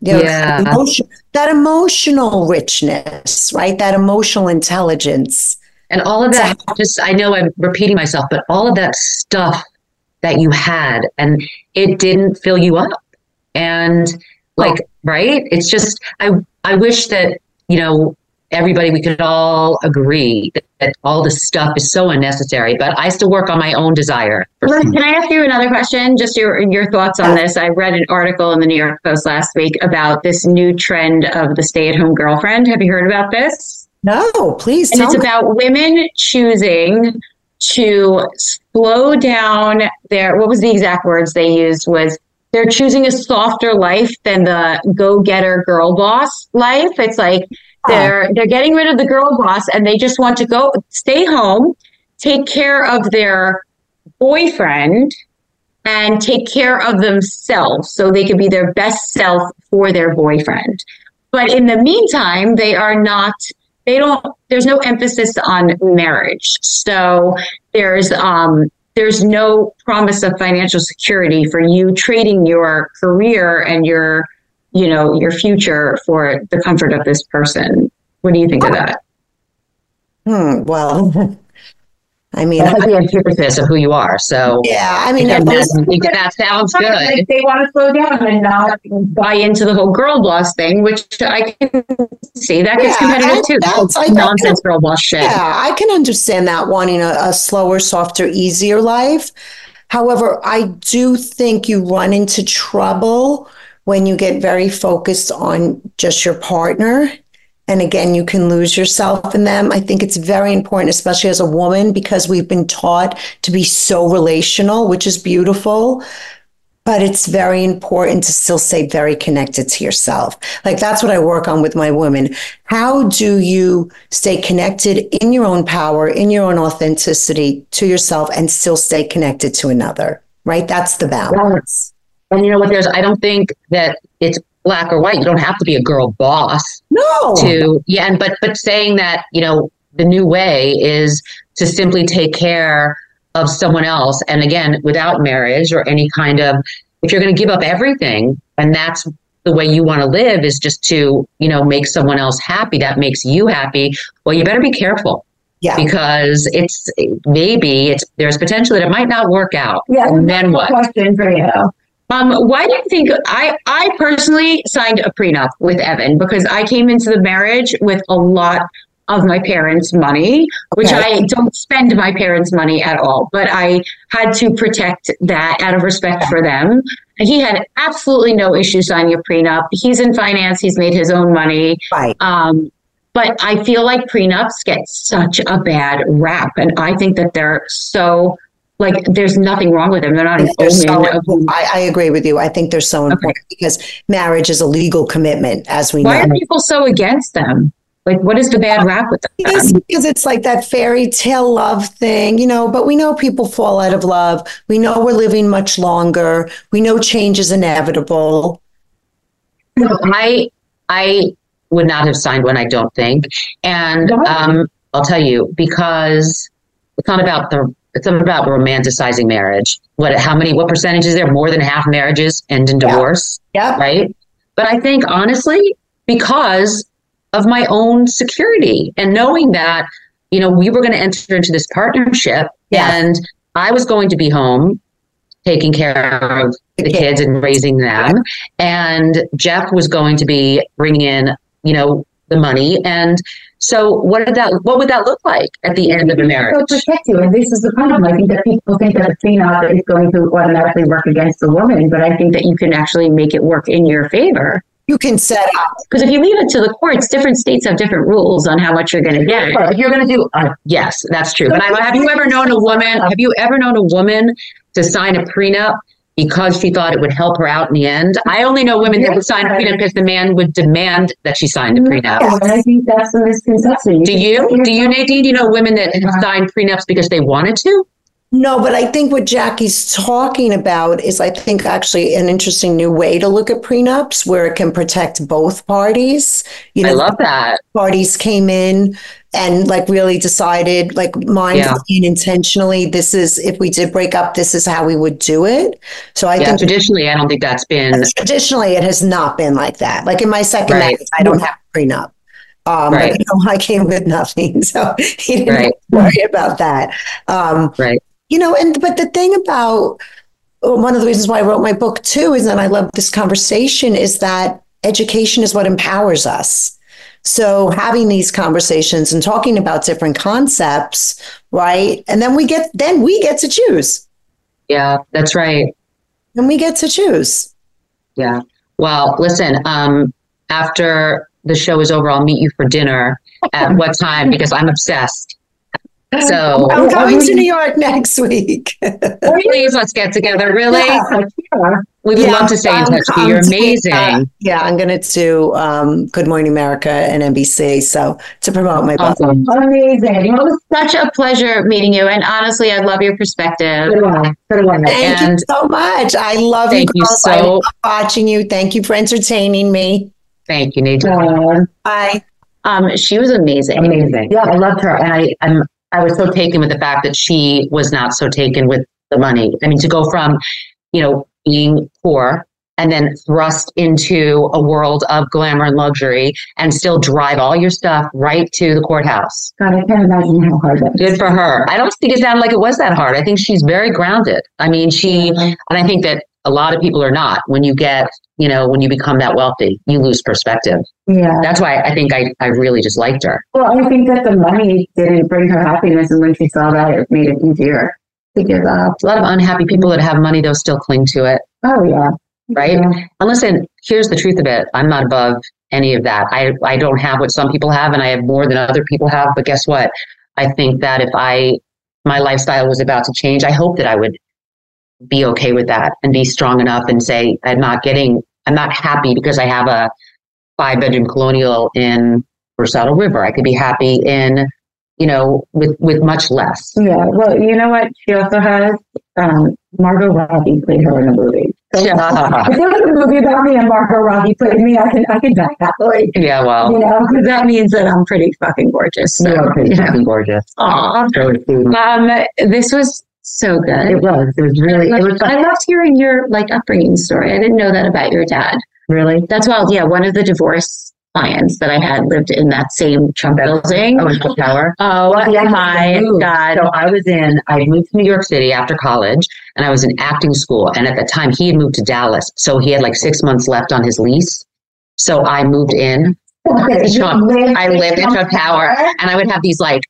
You know, Yeah. that, emotion, that emotional richness, right? That emotional intelligence. And all of that, just I know I'm repeating myself, but all of that stuff that you had and it didn't fill you up. And like, right? It's just I I wish that, you know, everybody we could all agree that, that all this stuff is so unnecessary, but I still work on my own desire. for Can I ask you another question? Just your your thoughts on this. I read an article in the New York Post last week about this new trend of the stay-at-home girlfriend. Have you heard about this? No, please And tell it's me. about women choosing to slow down their what was the exact words they used was they're choosing a softer life than the go-getter girl boss life. It's like They're they're getting rid of the girl boss and they just want to go stay home, take care of their boyfriend and take care of themselves so they can be their best self for their boyfriend. But in the meantime, they are not they don't there's no emphasis on marriage. So there's um there's no promise of financial security for you trading your career and your you know your future for the comfort of this person. What do you think of that? Hmm, well, I mean, That's like the antithesis of who you are. So yeah, I mean, that, that sounds good. Like they want to slow down and not buy into the whole girl boss thing, which I can see that gets Yeah, competitive too. that's- I- Nonsense girl boss shit. Yeah, I can understand that wanting a, a slower, softer, easier life. However, I do think you run into trouble when you get very focused on just your partner. And again, you can lose yourself in them. I think it's very important, especially as a woman, because we've been taught to be so relational, which is beautiful. But it's very important to still stay very connected to yourself. Like that's what I work on with my women. How do you stay connected in your own power, in your own authenticity to yourself and still stay connected to another? Right? That's the balance. And you know what? There's, I don't think that it's black or white. You don't have to be a girl boss No. to, yeah. And, but, but saying that, you know, the new way is to simply take care of someone else. And again, without marriage or any kind of, if you're going to give up everything and that's the way you want to live is just to, you know, make someone else happy, that makes you happy. Well, you better be careful. Yeah. Because it's maybe it's there's potential that it might not work out. Yeah. And then what? Question for you. Um, why do you think I I personally signed a prenup with Evan because I came into the marriage with a lot of my parents' money, which Okay. I don't spend my parents' money at all, but I had to protect that out of respect for them. He had absolutely no issue signing a prenup. He's in finance, he's made his own money. Right. Um, but I feel like prenups get such a bad rap. And I think that they're so like there's nothing wrong with them. They're not an They're so omen of important. I, I agree with you. I think they're so important because marriage is a legal commitment, as we why know. are people so against them? Like what is the bad rap with them? Because, because it's like that fairy tale love thing, you know, but we know people fall out of love. We know we're living much longer. We know change is inevitable. I I would not have signed one. I don't think, and um, I'll tell you because it's not about the it's about romanticizing marriage. What how many what percentage is there? More than half marriages end in divorce, Yeah. right? But I think honestly, because of my own security and knowing that you know we were going to enter into this partnership, and I was going to be home taking care of the kids and raising them. And Jeff was going to be bringing in, you know, the money. And so, what did that? What would that look like at the end of the marriage? They'll protect you, and this is the problem. I think that people think that a prenup is going to automatically work against the woman, but I think that you can actually make it work in your favor. You can set up. Because if you leave it to the courts, different states have different rules on how much you're going to get. Well, if you're going to do, uh, yes, that's true. But I, have you ever known a woman? Have you ever known a woman to sign a prenup because she thought it would help her out in the end? I only know women that would sign a prenup because the man would demand that she signed a prenup. Yeah, I think that's the misconception. Do you? Do you, Nadine? Do you know women that have signed prenups because they wanted to? No, but I think what Jackie's talking about is, I think, actually an interesting new way to look at prenups where it can protect both parties. You know, I love that. Parties came in and like really decided, like mindfully Yeah. and intentionally, this is if we did break up, this is how we would do it. So I yeah, think traditionally, I don't think that's been. traditionally it has not been like that. Like in my second Right. marriage, I don't have a prenup. Um, Right. you know, I came with nothing, so he didn't Right. worry about that. Um, Right. You know, and but the thing about one of the reasons why I wrote my book too is that I love this conversation is that education is what empowers us. So having these conversations and talking about different concepts, right? And then we get then we get to choose. Yeah, that's right. And we get to choose. Yeah. Well, listen, um, after the show is over, I'll meet you for dinner at what time? Because I'm obsessed. So I'm going to New York next week. please let's get together. Really, Yeah. we would Yeah, love to stay in I'm- touch. with you. I'm You're doing, amazing. uh, yeah, I'm going to do um, Good Morning America and NBC. So to promote my book. Awesome. Amazing. It was such a pleasure meeting you. And honestly, I love your perspective. Thank And you so much. I love Thank you you girls. I so- love watching you. Thank you for entertaining me. thank you, Nadine. Bye. Um, she was amazing. Amazing. Yeah, I loved her, and I I'm I was so taken with the fact that she was not so taken with the money. I mean, to go from you know being poor and then thrust into a world of glamour and luxury, and still drive all your stuff right to the courthouse. God, I can't imagine how hard that Good for her. I don't think it sounded like it was that hard. I think she's very grounded. I mean, she, and I think that a lot of people are not. When you get, you know, when you become that wealthy, you lose perspective. Yeah. That's why I think I, I really just liked her. Well, I think that the money didn't bring her happiness. And when she saw that, it made it easier to give up. A lot of unhappy people that have money, they'll still cling to it, Oh, yeah. right? And listen, here's the truth of it. I'm not above any of that. I, I don't have what some people have, and I have more than other people have. But guess what? I think that if I, my lifestyle was about to change, I hope that I would be okay with that and be strong enough and say, I'm not getting, I'm not happy because I have a five bedroom colonial in Saddle River. I could be happy in, you know, with, with much less. Yeah. Well, you know what? She also has um, Margot Robbie played her in a movie. So Yeah. if there was a movie about me and Margot Robbie played me, I can I can die happily. Yeah, well, You know, because that means that I'm pretty fucking gorgeous. So, are pretty you know. fucking gorgeous. Aw. Really. Um, this was so good. It was. It was really. It was. I loved hearing your like upbringing story. I didn't know that about your dad. Really. That's wild. Yeah, one of the divorce clients that I had lived in that same Trump building. Oh, in Trump Tower. Oh Well, actually my god! So I was in, I moved to New York City after college and I was in acting school. And at the time he had moved to Dallas. So he had like six months left on his lease. So I moved in. to Trump. I lived in Trump Tower and I would have these like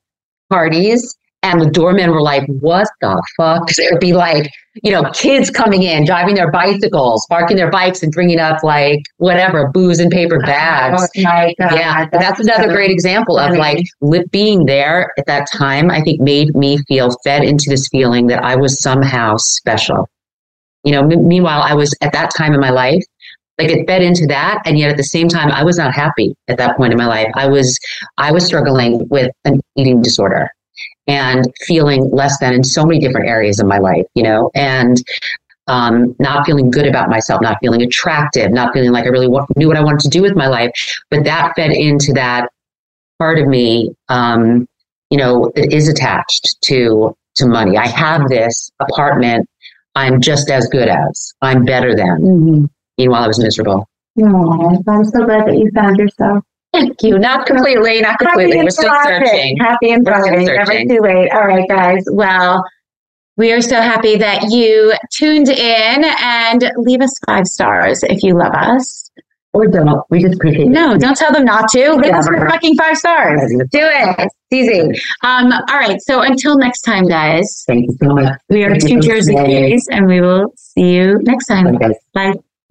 parties. And the doormen were like, what the fuck? It would be like, you know, kids coming in, driving their bicycles, parking their bikes and bringing up like whatever, booze and paper oh bags. Oh my god! Yeah, that's another great example of like li- being there at that time. I think made me feel fed into this feeling that I was somehow special. You know, m- meanwhile, I was at that time in my life, like it fed into that, and yet at the same time, I was not happy at that point in my life. I was, I was struggling with an eating disorder and feeling less than in so many different areas of my life. You know, and um, not feeling good about myself, not feeling attractive, not feeling like I really knew what I wanted to do with my life. But that fed into that part of me, um, you know, that is attached to to money. I have this apartment. I'm just as good as. I'm better than. Mm-hmm. Meanwhile, I was miserable. Oh, I'm so glad that you found yourself. Thank you. Not completely. Not completely. We're still searching. Happy and thriving. Never too late. All right, guys. Well, we are so happy that you tuned in and leave us five stars if you love us. Or don't. We just appreciate it. No, don't tell them not to. Leave us Whatever. fucking five stars. Do it. It's easy. Um, all right. So until next time, guys, Thank you so much. we are Thank two Jersey listening. And we will see you next time. Bye, guys. Bye.